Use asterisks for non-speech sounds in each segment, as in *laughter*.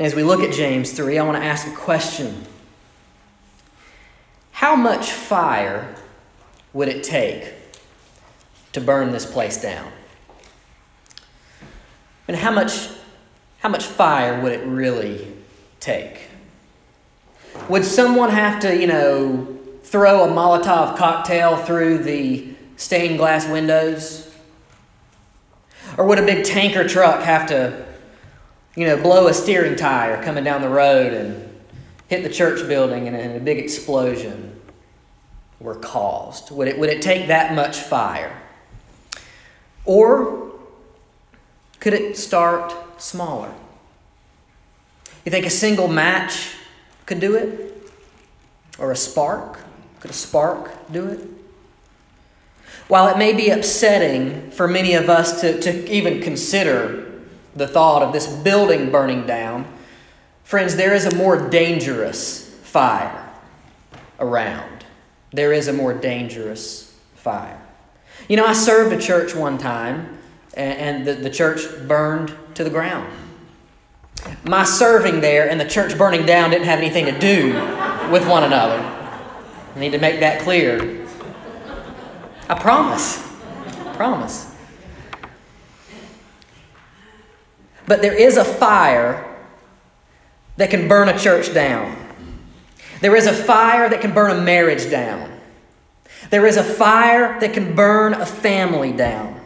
And as we look at James 3, I want to ask a question How much fire would it take to burn this place down? And how much, how much fire would it really take? Would someone have to, you know, throw a Molotov cocktail through the stained glass windows? Or would a big tanker truck have to, you know, blow a steering tire coming down the road and hit the church building and a big explosion were caused? Would it, would it take that much fire? Or could it start smaller? You think a single match could do it? Or a spark? Could a spark do it? While it may be upsetting for many of us to, to even consider the thought of this building burning down, friends, there is a more dangerous fire around. There is a more dangerous fire. You know, I served a church one time, and, the, the church burned to the ground. My serving there and the church burning down didn't have anything to do with one another. I need to make that clear. I promise. I promise. But there is a fire that can burn a church down. There is a fire that can burn a marriage down. There is a fire that can burn a family down.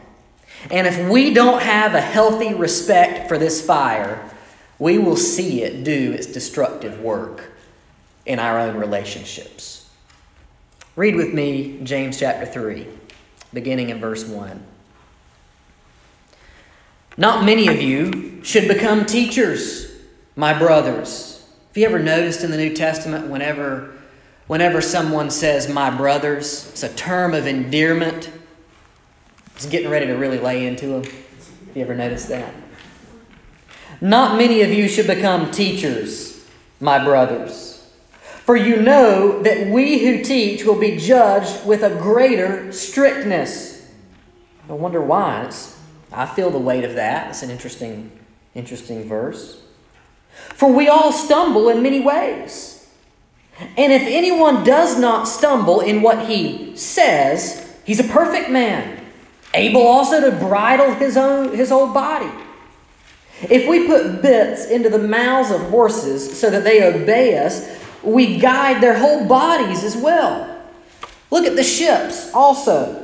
And if we don't have a healthy respect for this fire, we will see it do its destructive work in our own relationships. Read with me James chapter 3, beginning in verse 1. Not many of you should become teachers, my brothers. Have you ever noticed in the New Testament, whenever, whenever someone says my brothers, it's a term of endearment? It's getting ready to really lay into them. Have you ever noticed that? Not many of you should become teachers, my brothers. For you know that we who teach will be judged with a greater strictness. I wonder why. It's, I feel the weight of that. It's an interesting, interesting verse. For we all stumble in many ways. And if anyone does not stumble in what he says, he's a perfect man, able also to bridle his own his whole body. If we put bits into the mouths of horses so that they obey us, we guide their whole bodies as well. Look at the ships also.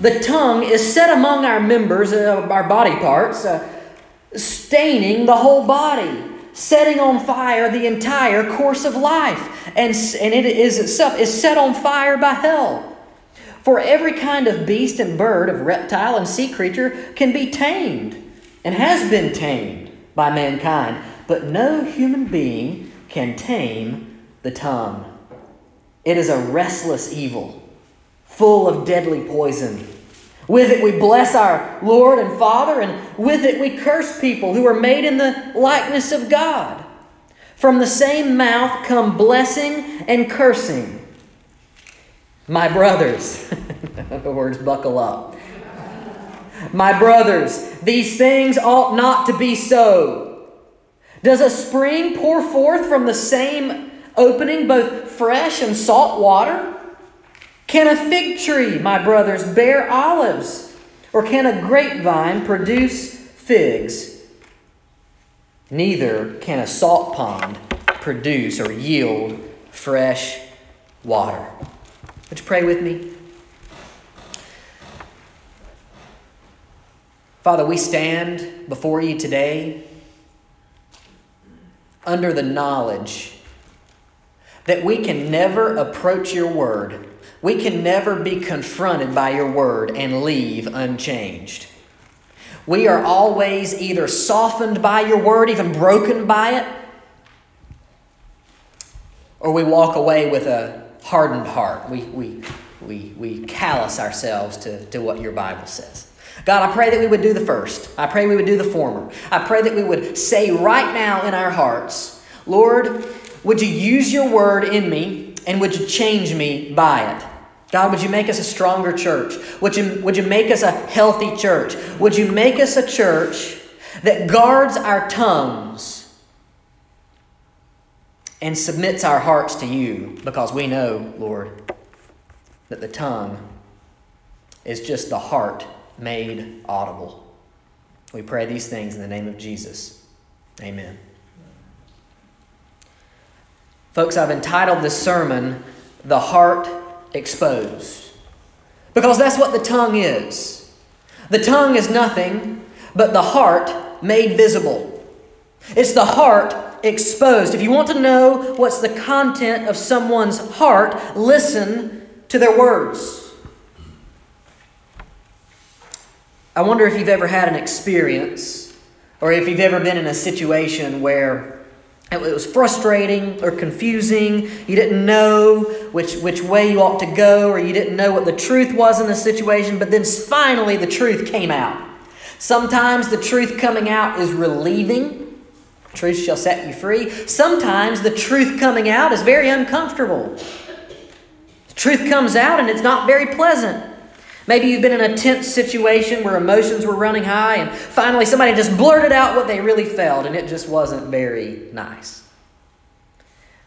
The tongue is set among our members, uh, our body parts, uh, staining the whole body, setting on fire the entire course of life, and, and it is itself is set on fire by hell. For every kind of beast and bird, of reptile and sea creature can be tamed and has been tamed by mankind, but no human being can tame the tongue. It is a restless evil, full of deadly poison. With it we bless our Lord and Father, and with it we curse people who are made in the likeness of God. From the same mouth come blessing and cursing. My brothers, *laughs* the words buckle up. My brothers, these things ought not to be so. Does a spring pour forth from the same opening both fresh and salt water? Can a fig tree, my brothers, bear olives? Or can a grapevine produce figs? Neither can a salt pond produce or yield fresh water. Would you pray with me? Father, we stand before you today under the knowledge that we can never approach your word. We can never be confronted by your word and leave unchanged. We are always either softened by your word, even broken by it, or we walk away with a hardened heart. We, we, we, we callous ourselves to, to what your Bible says. God, I pray that we would do the first. I pray we would do the former. I pray that we would say right now in our hearts, Lord, would you use your word in me and would you change me by it? God, would you make us a stronger church? Would you, would you make us a healthy church? Would you make us a church that guards our tongues and submits our hearts to you because we know, Lord, that the tongue is just the heart made audible. We pray these things in the name of Jesus. Amen. Folks, I've entitled this sermon, The Heart Exposed. Because that's what the tongue is. The tongue is nothing but the heart made visible. It's the heart exposed. If you want to know what's the content of someone's heart, listen to their words. I wonder if you've ever had an experience or if you've ever been in a situation where it was frustrating or confusing. You didn't know which, which way you ought to go, or you didn't know what the truth was in the situation, but then finally the truth came out. Sometimes the truth coming out is relieving. Truth shall set you free. Sometimes the truth coming out is very uncomfortable. The truth comes out and it's not very pleasant. Maybe you've been in a tense situation where emotions were running high, and finally somebody just blurted out what they really felt, and it just wasn't very nice.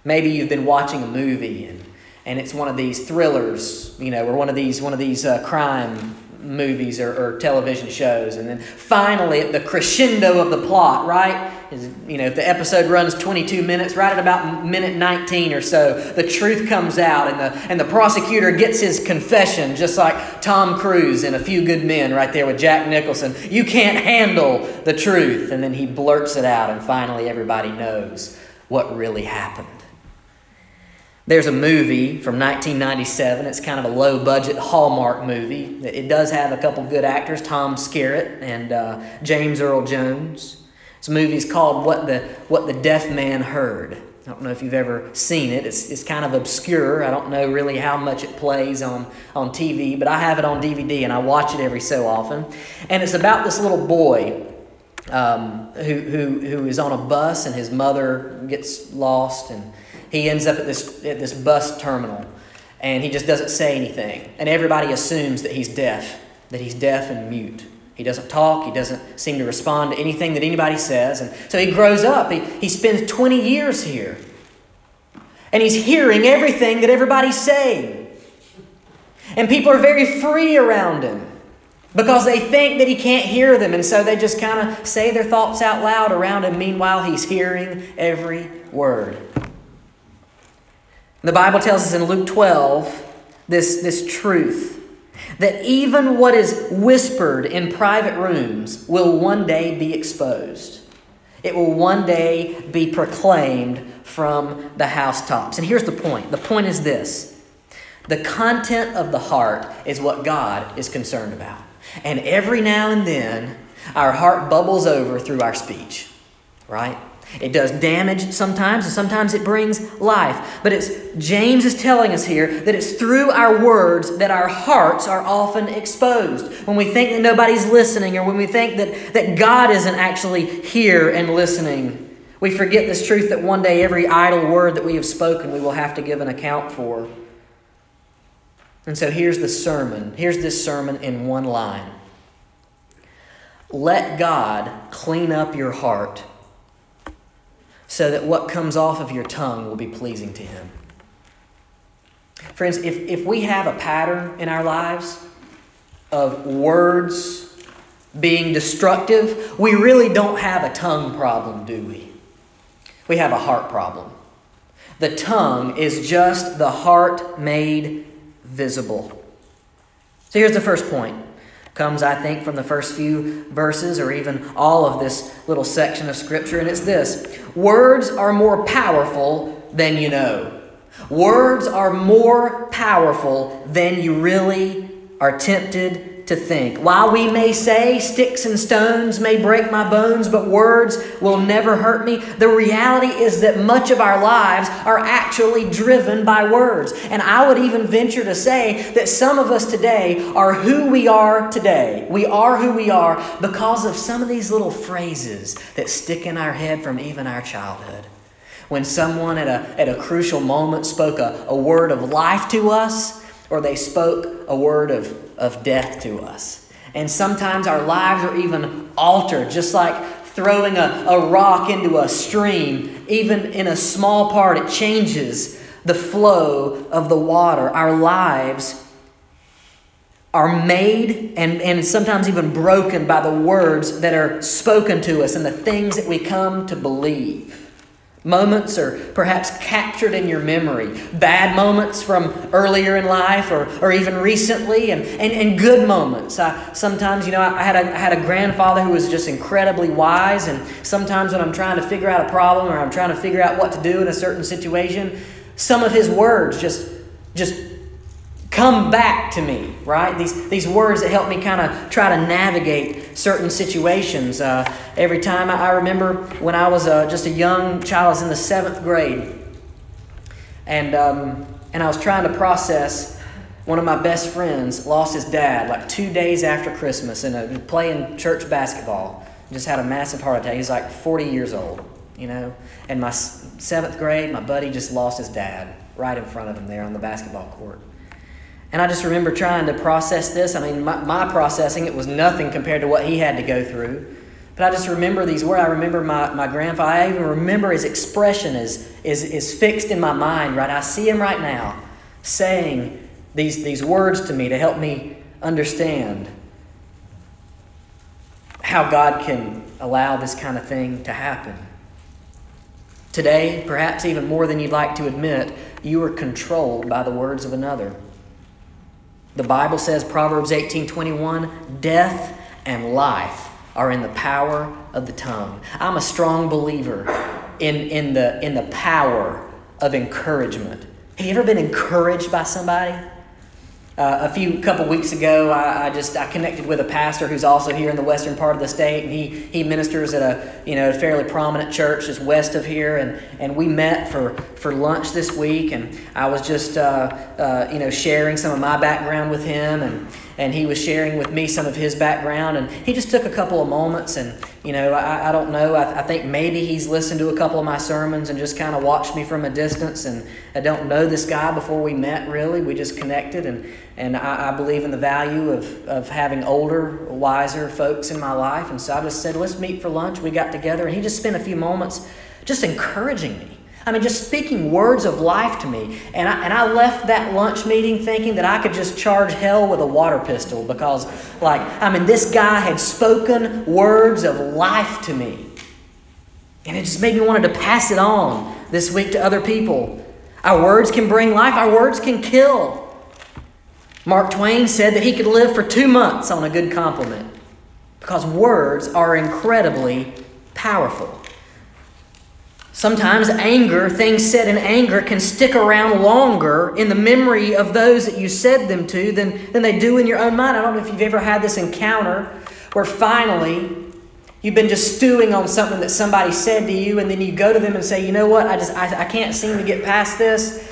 Maybe you've been watching a movie and, and it's one of these thrillers, you know, or one of these one of these uh, crime movies or, or, television shows. And then finally, at the crescendo of the plot, right? Is, you know, if the episode runs 22 minutes, right at about minute 19 or so, the truth comes out and the, and the prosecutor gets his confession, just like Tom Cruise in A Few Good Men, right there with Jack Nicholson. You can't handle the truth. And then he blurts it out, and finally, everybody knows what really happened. There's a movie from 1997. It's kind of a low budget Hallmark movie. It does have a couple good actors Tom Skerritt and uh, James Earl Jones. This movie is called What the, what the Deaf Man Heard. I don't know if you've ever seen it. It's, it's kind of obscure. I don't know really how much it plays on, on TV, but I have it on DVD and I watch it every so often. And it's about this little boy um, who, who, who is on a bus and his mother gets lost and he ends up at this, at this bus terminal and he just doesn't say anything. And everybody assumes that he's deaf, that he's deaf and mute. He doesn't talk, he doesn't seem to respond to anything that anybody says. And so he grows up, he, he spends 20 years here. And he's hearing everything that everybody's saying. And people are very free around him because they think that he can't hear them. And so they just kind of say their thoughts out loud around him. Meanwhile, he's hearing every word. The Bible tells us in Luke 12 this, this truth that even what is whispered in private rooms will one day be exposed. It will one day be proclaimed from the housetops. And here's the point the point is this the content of the heart is what God is concerned about. And every now and then, our heart bubbles over through our speech, right? It does damage sometimes, and sometimes it brings life. But it's James is telling us here that it's through our words that our hearts are often exposed. When we think that nobody's listening, or when we think that, that God isn't actually here and listening, we forget this truth that one day every idle word that we have spoken we will have to give an account for. And so here's the sermon. Here's this sermon in one line. Let God clean up your heart so that what comes off of your tongue will be pleasing to Him. Friends, if, if we have a pattern in our lives of words being destructive, we really don't have a tongue problem, do we? We have a heart problem. The tongue is just the heart made visible. So here's the first point comes, I think, from the first few verses or even all of this little section of Scripture, and it's this Words are more powerful than you know. Words are more powerful than you really are tempted to think. While we may say, sticks and stones may break my bones, but words will never hurt me, the reality is that much of our lives are actually driven by words. And I would even venture to say that some of us today are who we are today. We are who we are because of some of these little phrases that stick in our head from even our childhood. When someone at a, at a crucial moment spoke a, a word of life to us, or they spoke a word of, of death to us. And sometimes our lives are even altered, just like throwing a, a rock into a stream. Even in a small part, it changes the flow of the water. Our lives are made and, and sometimes even broken by the words that are spoken to us and the things that we come to believe. Moments are perhaps captured in your memory. Bad moments from earlier in life or, or even recently, and, and, and good moments. I, sometimes, you know, I had, a, I had a grandfather who was just incredibly wise, and sometimes when I'm trying to figure out a problem or I'm trying to figure out what to do in a certain situation, some of his words just, just come back to me, right? These, these words that help me kind of try to navigate certain situations. Uh, every time I, I, remember when I was uh, just a young child, I was in the seventh grade, and, um, and I was trying to process one of my best friends lost his dad like two days after Christmas in a, playing church basketball. Just had a massive heart attack. He's like 40 years old, you know. And my seventh grade, my buddy just lost his dad right in front of him there on the basketball court. And I just remember trying to process this. I mean, my, my, processing, it was nothing compared to what he had to go through. But I just remember these words. I remember my, my grandfather. I even remember his expression is, is, is fixed in my mind, right? I see him right now saying these, these words to me to help me understand how God can allow this kind of thing to happen. Today, perhaps even more than you'd like to admit, you are controlled by the words of another. The Bible says, Proverbs 18 21, death and life are in the power of the tongue. I'm a strong believer in, in, the, in the power of encouragement. Have you ever been encouraged by somebody? Uh, a few couple weeks ago, I, I, just I connected with a pastor who's also here in the western part of the state, and he he ministers at a you know fairly prominent church just west of here, and and we met for for lunch this week, and I was just uh, uh, you know sharing some of my background with him, and and he was sharing with me some of his background, and he just took a couple of moments, and you know, I, I don't know. I, I think maybe he's listened to a couple of my sermons and just kind of watched me from a distance. And I don't know this guy before we met, really. We just connected. And, and I, I believe in the value of, of having older, wiser folks in my life. And so I just said, let's meet for lunch. We got together, and he just spent a few moments just encouraging me. I mean, just speaking words of life to me. And I, and I left that lunch meeting thinking that I could just charge hell with a water pistol because, like, I mean, this guy had spoken words of life to me. And it just made me wanted to pass it on this week to other people. Our words can bring life, our words can kill. Mark Twain said that he could live for two months on a good compliment because words are incredibly powerful. Sometimes anger, things said in anger, can stick around longer in the memory of those that you said them to than, than they do in your own mind. I don't know if you've ever had this encounter where finally you've been just stewing on something that somebody said to you, and then you go to them and say, You know what? I just I, I can't seem to get past this.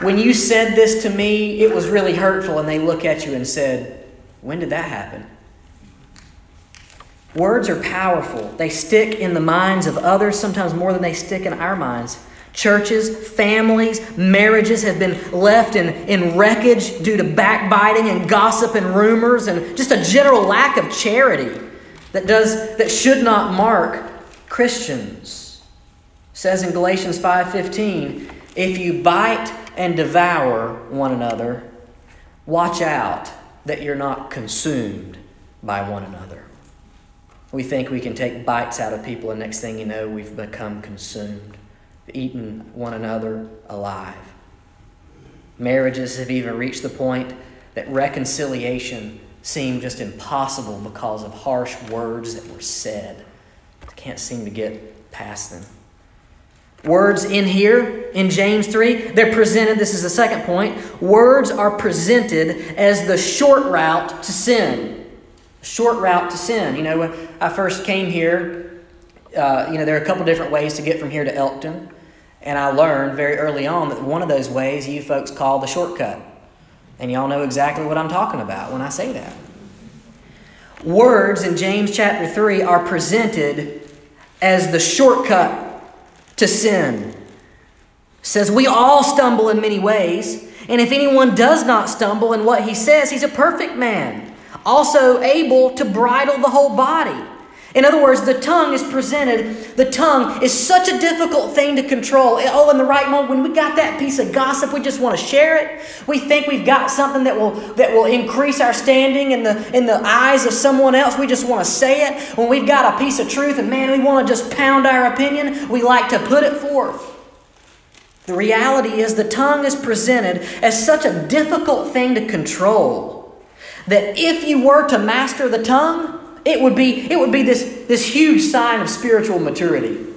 When you said this to me, it was really hurtful. And they look at you and said, When did that happen? Words are powerful. They stick in the minds of others, sometimes more than they stick in our minds. Churches, families, marriages have been left in, in wreckage due to backbiting and gossip and rumors and just a general lack of charity that, does, that should not mark Christians. It says in Galatians 5:15, if you bite and devour one another, watch out that you're not consumed by one another. We think we can take bites out of people, and next thing you know, we've become consumed, eaten one another alive. Marriages have even reached the point that reconciliation seemed just impossible because of harsh words that were said. I can't seem to get past them. Words in here in James 3, they're presented, this is the second point. Words are presented as the short route to sin. Short route to sin. You know, when I first came here, uh, you know, there are a couple different ways to get from here to Elkton. And I learned very early on that one of those ways you folks call the shortcut. And y'all know exactly what I'm talking about when I say that. Words in James chapter 3 are presented as the shortcut to sin. says we all stumble in many ways, and if anyone does not stumble in what he says, he's a perfect man, also able to bridle the whole body. In other words, the tongue is presented. The tongue is such a difficult thing to control. Oh, in the right moment, when we got that piece of gossip, we just want to share it. We think we've got something that will that will increase our standing in the in the eyes of someone else. We just want to say it. When we've got a piece of truth, and man, we want to just pound our opinion. We like to put it forth. The reality is, the tongue is presented as such a difficult thing to control that if you were to master the tongue, it would be, it would be this, this huge sign of spiritual maturity.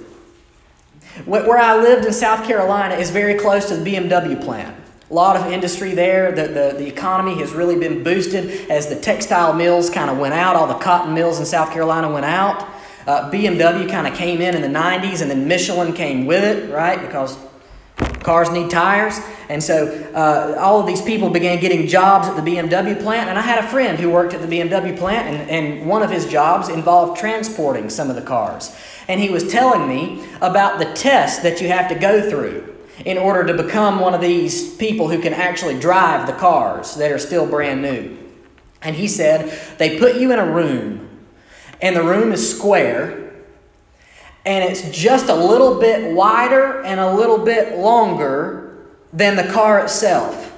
Where I lived in South Carolina is very close to the BMW plant. A lot of industry there. The, the, the economy has really been boosted as the textile mills kind of went out. All the cotton mills in South Carolina went out. Uh, BMW kind of came in in the 90s, and then Michelin came with it, right? Because Cars need tires. And so uh, all of these people began getting jobs at the BMW plant. And I had a friend who worked at the BMW plant, and, and one of his jobs involved transporting some of the cars. And he was telling me about the tests that you have to go through in order to become one of these people who can actually drive the cars that are still brand new. And he said, they put you in a room, and the room is square and it's just a little bit wider and a little bit longer than the car itself.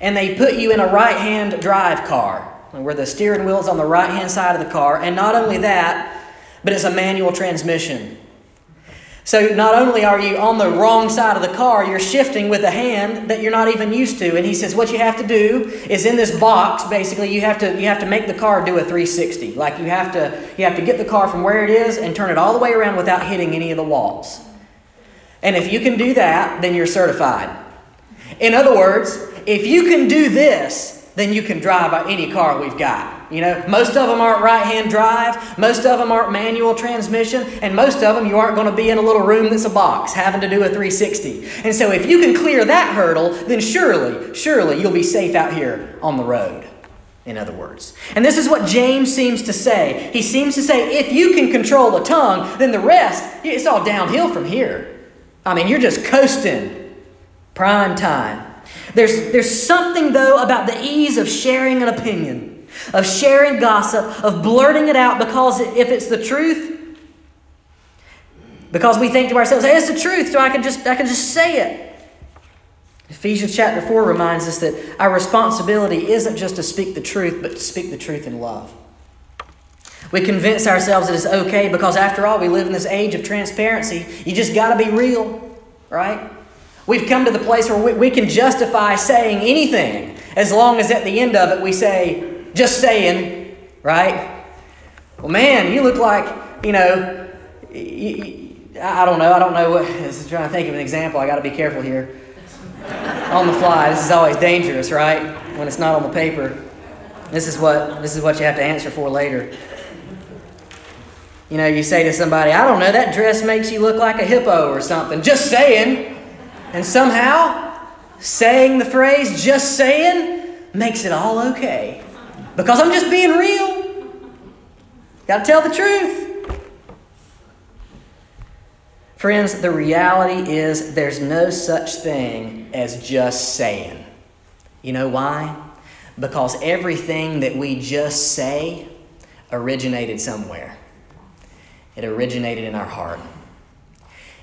And they put you in a right hand drive car where the steering wheel is on the right hand side of the car. And not only that, but it's a manual transmission. So not only are you on the wrong side of the car, you're shifting with a hand that you're not even used to. And he says what you have to do is in this box, basically, you have to you have to make the car do a 360. Like you have to you have to get the car from where it is and turn it all the way around without hitting any of the walls. And if you can do that, then you're certified. In other words, if you can do this, then you can drive any car we've got. You know, most of them aren't right hand drive, most of them aren't manual transmission, and most of them you aren't going to be in a little room that's a box having to do a 360. And so if you can clear that hurdle, then surely, surely you'll be safe out here on the road. In other words. And this is what James seems to say. He seems to say if you can control the tongue, then the rest, it's all downhill from here. I mean, you're just coasting. Prime time. There's, there's something, though, about the ease of sharing an opinion of sharing gossip, of blurting it out because if it's the truth, because we think to ourselves, hey, it's the truth, so I can just I can just say it. Ephesians chapter 4 reminds us that our responsibility isn't just to speak the truth, but to speak the truth in love. We convince ourselves that it's okay because, after all, we live in this age of transparency. You just got to be real, right? We've come to the place where we, we can justify saying anything as long as at the end of it we say, just saying, right? Well, man, you look like, you know, I don't know. I don't know what. *laughs* I was trying to think of an example. I got to be careful here. on the fly, this is always dangerous, right? When it's not on the paper. This is what this is what you have to answer for later. You know, you say to somebody, I don't know, that dress makes you look like a hippo or something. Just saying. And somehow, saying the phrase just saying makes it all okay. Because I'm just being real. Got to tell the truth. Friends, the reality is there's no such thing as just saying. You know why? Because everything that we just say originated somewhere. It originated in our heart.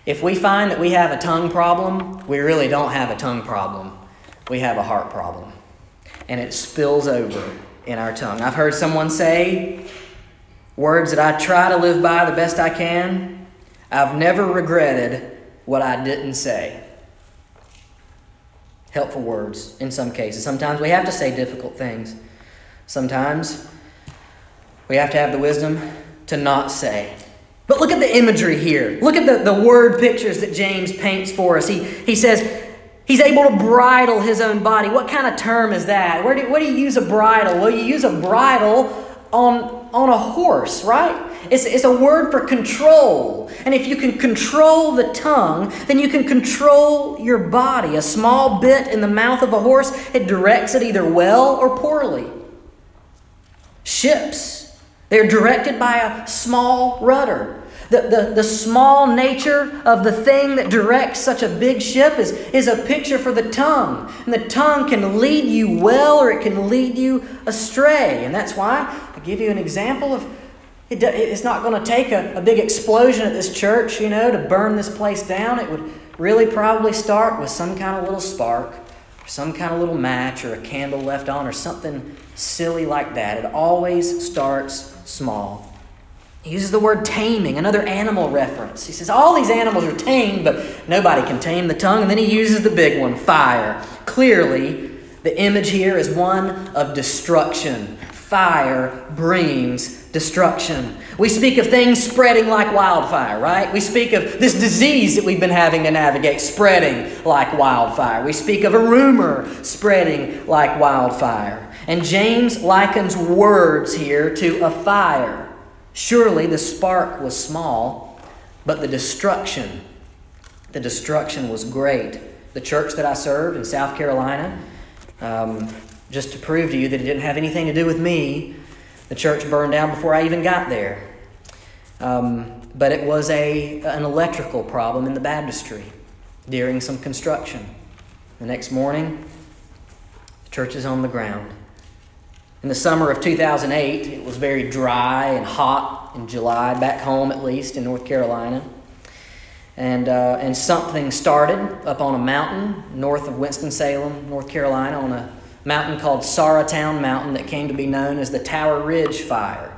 If we find that we have a tongue problem, we really don't have a tongue problem. We have a heart problem. And it spills over in our tongue. I've heard someone say words that I try to live by the best I can. I've never regretted what I didn't say. Helpful words in some cases. Sometimes we have to say difficult things. Sometimes we have to have the wisdom to not say But look at the imagery here. Look at the, the word pictures that James paints for us. He, he says, He's able to bridle his own body. What kind of term is that? Where do, where do you use a bridle? Well, you use a bridle on, on a horse, right? It's, it's a word for control. And if you can control the tongue, then you can control your body. A small bit in the mouth of a horse, it directs it either well or poorly. Ships, they're directed by a small rudder. The, the, the small nature of the thing that directs such a big ship is, is a picture for the tongue. And the tongue can lead you well or it can lead you astray. And that's why I give you an example of it, it's not going to take a, a big explosion at this church, you know, to burn this place down. It would really probably start with some kind of little spark, some kind of little match, or a candle left on, or something silly like that. It always starts small. He uses the word taming, another animal reference. He says all these animals are tamed, but nobody can tame the tongue. And then he uses the big one, fire. Clearly, the image here is one of destruction. Fire brings destruction. We speak of things spreading like wildfire, right? We speak of this disease that we've been having to navigate spreading like wildfire. We speak of a rumor spreading like wildfire. And James likens words here to a fire. Surely the spark was small, but the destruction, the destruction was great. The church that I served in South Carolina, um, just to prove to you that it didn't have anything to do with me, the church burned down before I even got there. Um, but it was a, an electrical problem in the baptistry during some construction. The next morning, the church is on the ground. In the summer of 2008, it was very dry and hot in July, back home at least in North Carolina. And, uh, and something started up on a mountain north of Winston-Salem, North Carolina, on a mountain called Sauratown Mountain that came to be known as the Tower Ridge Fire.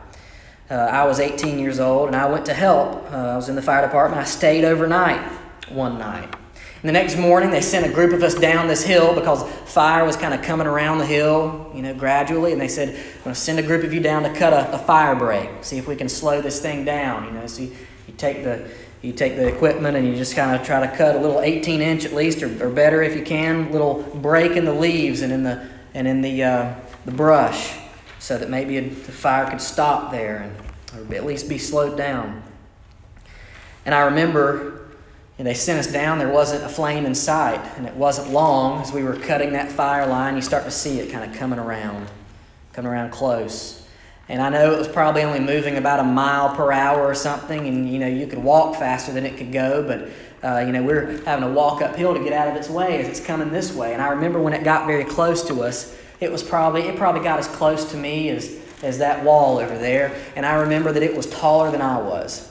Uh, I was 18 years old and I went to help. Uh, I was in the fire department. I stayed overnight one night. And the next morning, they sent a group of us down this hill because fire was kind of coming around the hill, you know, gradually. And they said, "I'm going to send a group of you down to cut a, a fire break, see if we can slow this thing down." You know, so you, you take the you take the equipment and you just kind of try to cut a little 18 inch at least, or, or better if you can, little break in the leaves and in the and in the uh, the brush, so that maybe a, the fire could stop there and or at least be slowed down. And I remember and they sent us down. There wasn't a flame in sight. And it wasn't long as we were cutting that fire line, you start to see it kind of coming around, coming around close. And I know it was probably only moving about a mile per hour or something, and you know you could walk faster than it could go, but uh, you know we're having to walk uphill to get out of its way as it's coming this way. And I remember when it got very close to us, it was probably it probably got as close to me as as that wall over there. And I remember that it was taller than I was.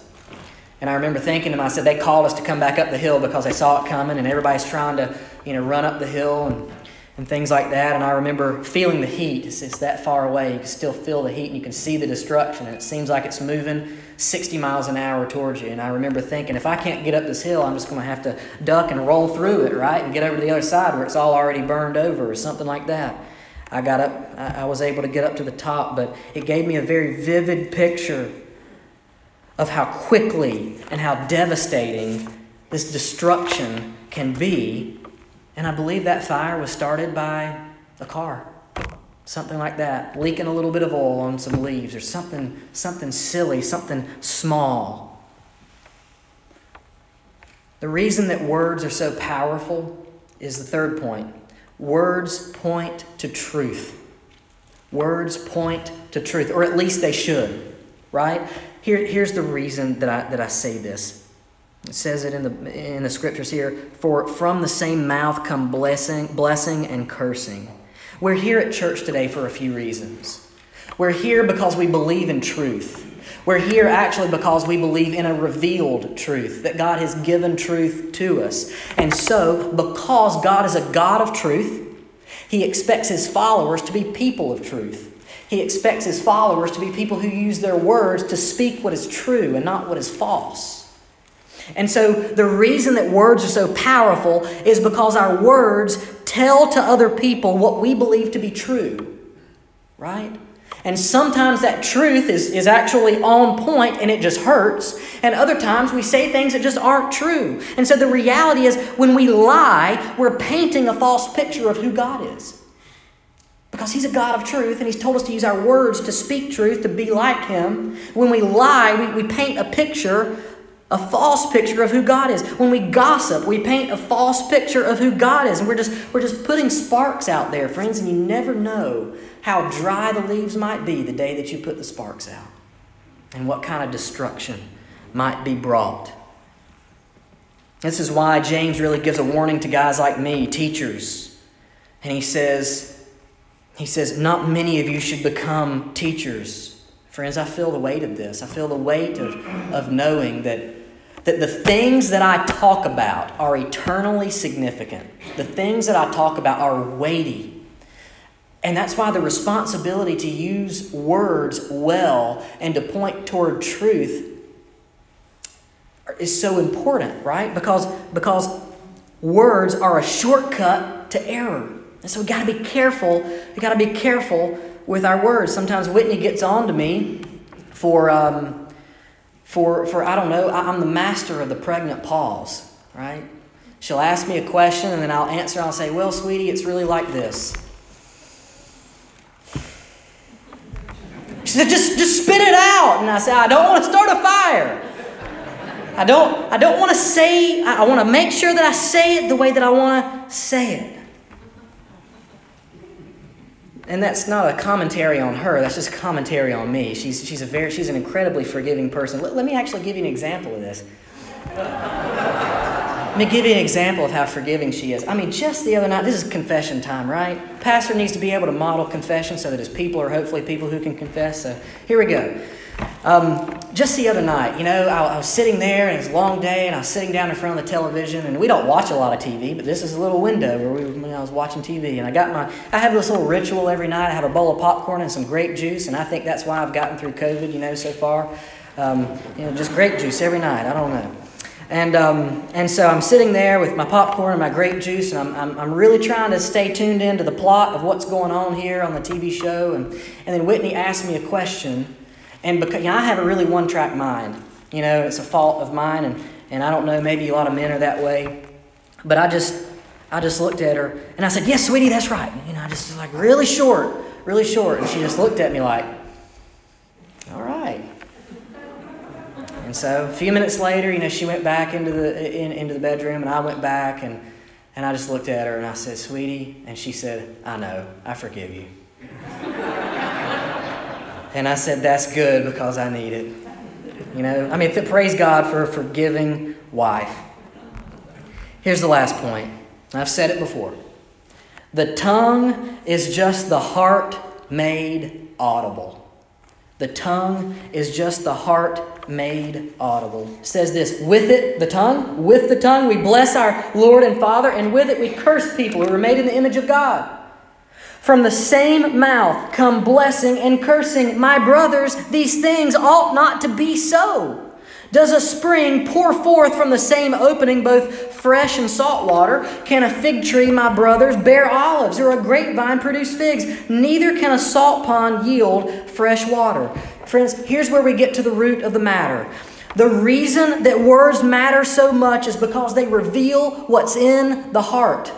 And I remember thinking to myself, they called us to come back up the hill because they saw it coming, and everybody's trying to, you know, run up the hill and, and things like that. And I remember feeling the heat. It's, it's that far away. You can still feel the heat, and you can see the destruction. And it seems like it's moving 60 miles an hour towards you. And I remember thinking, if I can't get up this hill, I'm just going to have to duck and roll through it, right? And get over to the other side where it's all already burned over or something like that. I got up, I was able to get up to the top, but it gave me a very vivid picture of how quickly and how devastating this destruction can be. And I believe that fire was started by a car. Something like that, leaking a little bit of oil on some leaves or something, something silly, something small. The reason that words are so powerful is the third point. Words point to truth. Words point to truth, or at least they should, right? Here, here's the reason that I, that I say this. It says it in the, in the scriptures here For from the same mouth come blessing, blessing and cursing. We're here at church today for a few reasons. We're here because we believe in truth. We're here actually because we believe in a revealed truth, that God has given truth to us. And so, because God is a God of truth, He expects His followers to be people of truth. He expects his followers to be people who use their words to speak what is true and not what is false. And so, the reason that words are so powerful is because our words tell to other people what we believe to be true, right? And sometimes that truth is, is actually on point and it just hurts. And other times we say things that just aren't true. And so the reality is when we lie, we're painting a false picture of who God is. Because He's a God of truth and He's told us to use our words to speak truth, to be like Him. When we lie, we, we paint a picture a false picture of who God is. When we gossip, we paint a false picture of who God is. And we're just, we're just putting sparks out there, friends, and you never know how dry the leaves might be the day that you put the sparks out and what kind of destruction might be brought. This is why James really gives a warning to guys like me, teachers. And he says, he says, not many of you should become teachers. Friends, I feel the weight of this. I feel the weight of, of knowing that that the things that I talk about are eternally significant. The things that I talk about are weighty. And that's why the responsibility to use words well and to point toward truth is so important, right? Because, because words are a shortcut to error. And so we got to be careful. We got to be careful with our words. Sometimes Whitney gets on to me for. Um, for, for I don't know, I'm the master of the pregnant pause, right? She'll ask me a question and then I'll answer. I'll say, Well, sweetie, it's really like this. She said, just, just spit it out. And I said, I don't want to start a fire. I don't, I don't want to say, I, I want to make sure that I say it the way that I want to say it. And that's not a commentary on her, that's just commentary on me. She's, she's, a very, she's an incredibly forgiving person. Let, let me actually give you an example of this. Let me give you an example of how forgiving she is. I mean, just the other night, this is confession time, right? Pastor needs to be able to model confession so that his people are hopefully people who can confess. So here we go. Um, just the other night, you know, I, I, was sitting there and it was a long day, and I was sitting down in front of the television, and we don't watch a lot of TV, but this is a little window where we, when I was watching TV, and I got my, I have this little ritual every night. I have a bowl of popcorn and some grape juice, and I think that's why I've gotten through COVID, you know, so far. Um, you know, just grape juice every night. I don't know. And, um, and so I'm sitting there with my popcorn and my grape juice, and I'm, I'm, I'm, really trying to stay tuned into the plot of what's going on here on the TV show. And, and then Whitney asked me a question and because you know, I have a really one track mind, you know, it's a fault of mine, and, and I don't know, maybe a lot of men are that way. But I just I just looked at her and I said, Yes, sweetie, that's right. You know, I just was like really short, really short. And she just looked at me like, All right. And so a few minutes later, you know, she went back into the in, into the bedroom and I went back and and I just looked at her and I said, Sweetie, and she said, I know, I forgive you. And I said, That's good because I need it. You know, I mean, praise God for a forgiving wife. Here's the last point. I've said it before. The tongue is just the heart made audible. The tongue is just the heart made audible. It says this with it, the tongue, with the tongue, we bless our Lord and Father, and with it we curse people who are made in the image of God. From the same mouth come blessing and cursing. My brothers, these things ought not to be so. Does a spring pour forth from the same opening both fresh and salt water? Can a fig tree, my brothers, bear olives, or a grapevine produce figs? Neither can a salt pond yield fresh water. Friends, here's where we get to the root of the matter. The reason that words matter so much is because they reveal what's in the heart.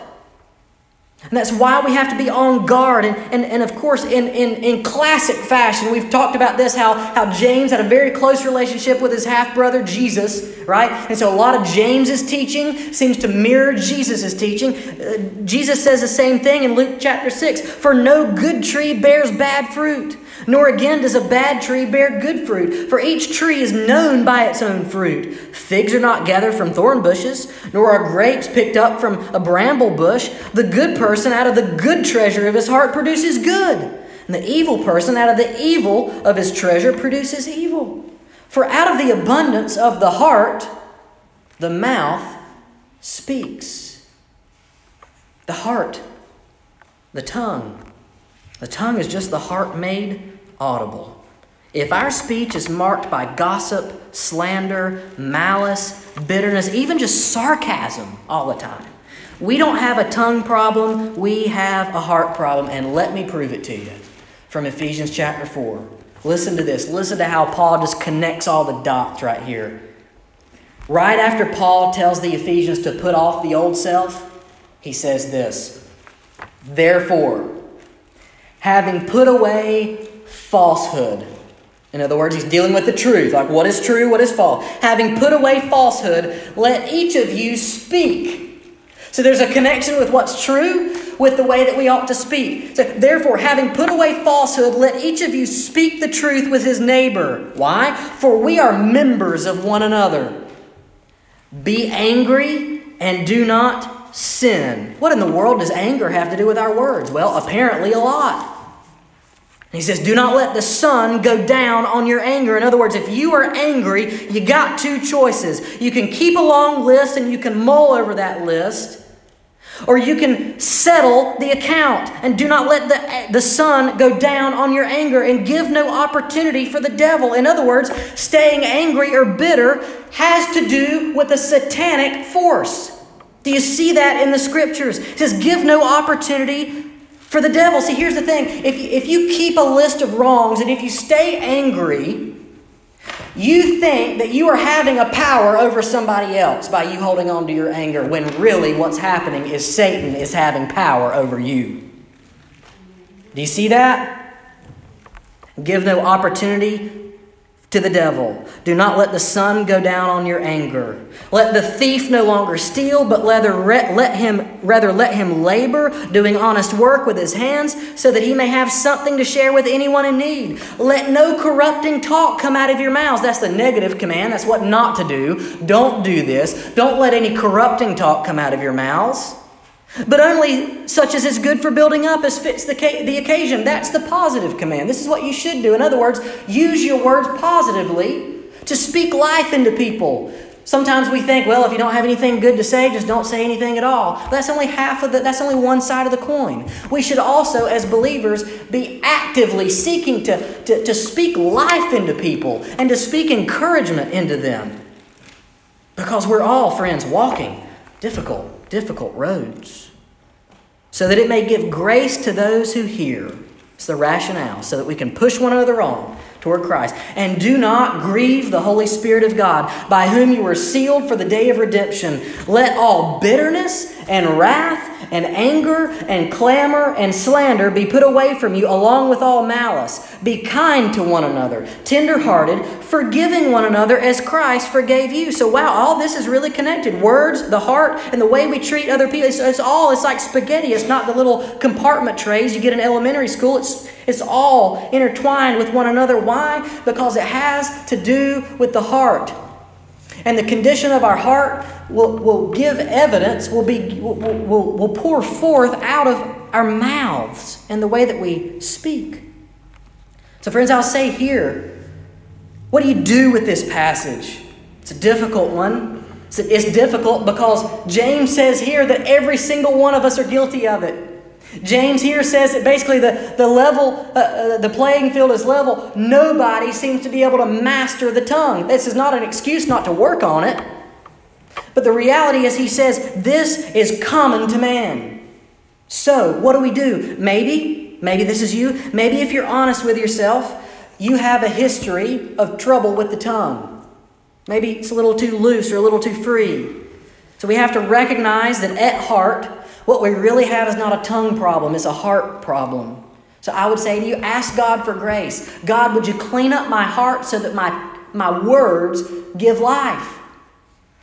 And that's why we have to be on guard. And, and, and of course, in, in, in classic fashion, we've talked about this how, how James had a very close relationship with his half brother Jesus, right? And so a lot of James's teaching seems to mirror Jesus' teaching. Uh, Jesus says the same thing in Luke chapter 6 For no good tree bears bad fruit. Nor again does a bad tree bear good fruit, for each tree is known by its own fruit. Figs are not gathered from thorn bushes, nor are grapes picked up from a bramble bush. The good person out of the good treasure of his heart produces good, and the evil person out of the evil of his treasure produces evil. For out of the abundance of the heart, the mouth speaks. The heart, the tongue. The tongue is just the heart made audible. If our speech is marked by gossip, slander, malice, bitterness, even just sarcasm all the time, we don't have a tongue problem, we have a heart problem, and let me prove it to you. from Ephesians chapter 4. Listen to this. Listen to how Paul just connects all the dots right here. Right after Paul tells the Ephesians to put off the old self, he says this Therefore, having put away falsehood, in other words, he's dealing with the truth, like what is true, what is false. Having put away falsehood, let each of you speak. So there's a connection with what's true with the way that we ought to speak. So therefore, having put away falsehood, let each of you speak the truth with his neighbor. Why? For we are members of one another. Be angry and do not sin. What in the world does anger have to do with our words? Well, apparently a lot. He says, Do not let the sun go down on your anger. In other words, if you are angry, you got two choices. You can keep a long list and you can mull over that list, or you can settle the account and do not let the, the sun go down on your anger and give no opportunity for the devil. In other words, staying angry or bitter has to do with a satanic force. Do you see that in the scriptures? It says, Give no opportunity for the devil, see, here's the thing if, if you keep a list of wrongs and if you stay angry, you think that you are having a power over somebody else by you holding on to your anger when really what's happening is Satan is having power over you. Do you see that? Give no opportunity to the devil. Do not let the sun go down on your anger. Let the thief no longer steal, but let him rather let him labor, doing honest work with his hands, so that he may have something to share with anyone in need. Let no corrupting talk come out of your mouths. That's the negative command. That's what not to do. Don't do this. Don't let any corrupting talk come out of your mouths but only such as is good for building up as fits the, the occasion. That's the positive command. This is what you should do. In other words, use your words positively to speak life into people. Sometimes we think, well, if you don't have anything good to say, just don't say anything at all. That's only half of the, that's only one side of the coin. We should also, as believers, be actively seeking to, to, to speak life into people and to speak encouragement into them. Because we're all, friends, walking difficult difficult roads, so that it may give grace to those who hear. It's the rationale, so that we can push one another on toward Christ. And do not grieve the Holy Spirit of God, by whom you were sealed for the day of redemption. Let all bitterness and wrath and anger and clamor and slander be put away from you, along with all malice. Be kind to one another, tenderhearted, forgiving one another as Christ forgave you. So, wow, all this is really connected. Words, the heart, and the way we treat other people. It's, it's all, it's like spaghetti. It's not the little compartment trays you get in elementary school. It's, it's all intertwined with one another. Why? Because it has to do with the heart. And the condition of our heart will, will give evidence, will, be, will, will, will pour forth out of our mouths and the way that we speak. So, friends, I'll say here what do you do with this passage? It's a difficult one. It's difficult because James says here that every single one of us are guilty of it. James here says that basically the, the level, uh, uh, the playing field is level. Nobody seems to be able to master the tongue. This is not an excuse not to work on it. But the reality is, he says, this is common to man. So, what do we do? Maybe, maybe this is you. Maybe if you're honest with yourself, you have a history of trouble with the tongue. Maybe it's a little too loose or a little too free. So, we have to recognize that at heart, what we really have is not a tongue problem, it's a heart problem. So I would say to you, ask God for grace. God, would you clean up my heart so that my, my words give life?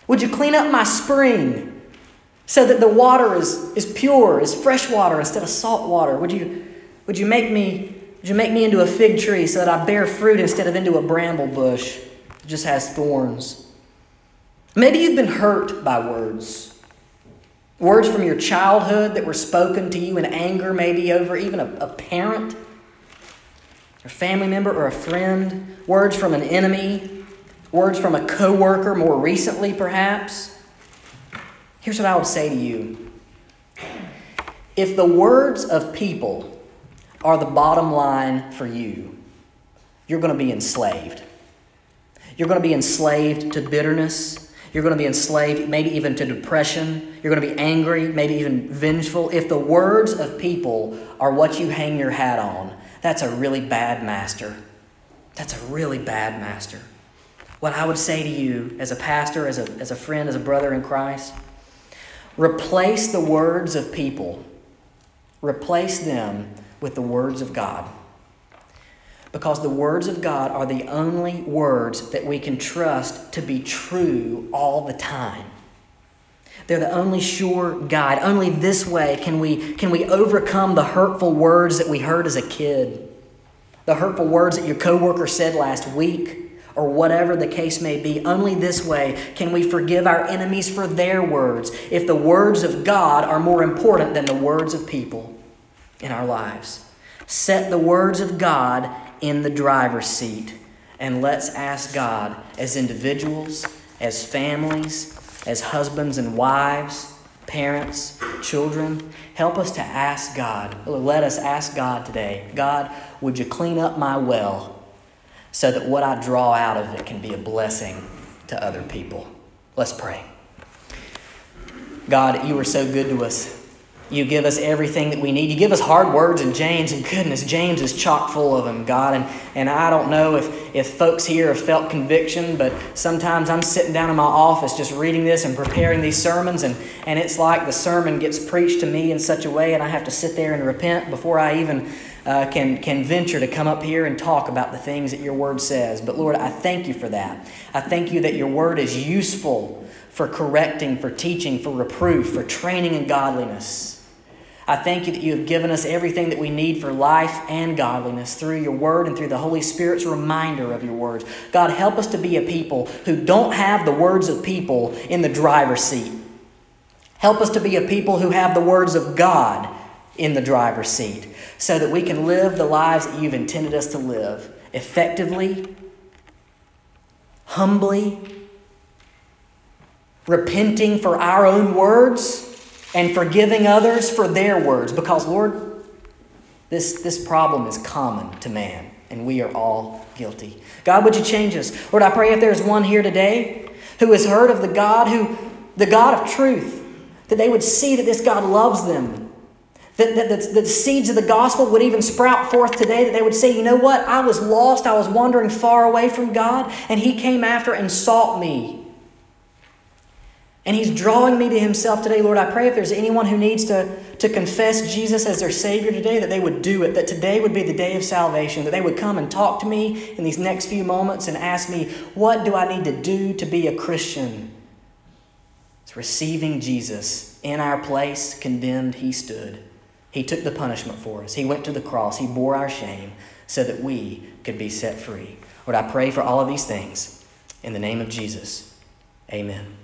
Would you clean up my spring so that the water is, is pure, is fresh water instead of salt water? Would you, would you make me would you make me into a fig tree so that I bear fruit instead of into a bramble bush that just has thorns? Maybe you've been hurt by words. Words from your childhood that were spoken to you in anger, maybe over even a, a parent, a family member, or a friend. Words from an enemy. Words from a coworker, more recently, perhaps. Here's what I would say to you if the words of people are the bottom line for you, you're going to be enslaved. You're going to be enslaved to bitterness you're going to be enslaved, maybe even to depression. You're going to be angry, maybe even vengeful. If the words of people are what you hang your hat on, that's a really bad master. That's a really bad master. What I would say to you as a pastor, as a, as a friend, as a brother in Christ, replace the words of people, replace them with the words of God. Because the words of God are the only words that we can trust to be true all the time. They're the only sure guide. Only this way can we, can we overcome the hurtful words that we heard as a kid, the hurtful words that your coworker said last week, or whatever the case may be. Only this way can we forgive our enemies for their words if the words of God are more important than the words of people in our lives. Set the words of God in the driver's seat and let's ask God as individuals, as families, as husbands and wives, parents, children, help us to ask God. Let us ask God today God, would you clean up my well so that what I draw out of it can be a blessing to other people? Let's pray. God, you are so good to us. You give us everything that we need. You give us hard words in James, and goodness, James is chock full of them, God. And, and I don't know if, if folks here have felt conviction, but sometimes I'm sitting down in my office just reading this and preparing these sermons, and, and it's like the sermon gets preached to me in such a way, and I have to sit there and repent before I even uh, can, can venture to come up here and talk about the things that your word says. But Lord, I thank you for that. I thank you that your word is useful for correcting, for teaching, for reproof, for training in godliness. I thank you that you have given us everything that we need for life and godliness through your word and through the Holy Spirit's reminder of your words. God, help us to be a people who don't have the words of people in the driver's seat. Help us to be a people who have the words of God in the driver's seat so that we can live the lives that you've intended us to live effectively, humbly, repenting for our own words and forgiving others for their words. Because, Lord, this, this problem is common to man, and we are all guilty. God, would you change us? Lord, I pray if there's one here today who has heard of the God who, the God of truth, that they would see that this God loves them. That, that, that, that the seeds of the gospel would even sprout forth today, that they would say, you know what? I was lost, I was wandering far away from God, and He came after and sought me and He's drawing me to Himself today, Lord. I pray if there's anyone who needs to, to confess Jesus as their Savior today, that they would do it, that today would be the day of salvation, that they would come and talk to me in these next few moments and ask me, What do I need to do to be a Christian? It's receiving Jesus in our place, condemned, He stood. He took the punishment for us. He went to the cross. He bore our shame so that we could be set free. Lord, I pray for all of these things in the name of Jesus. Amen.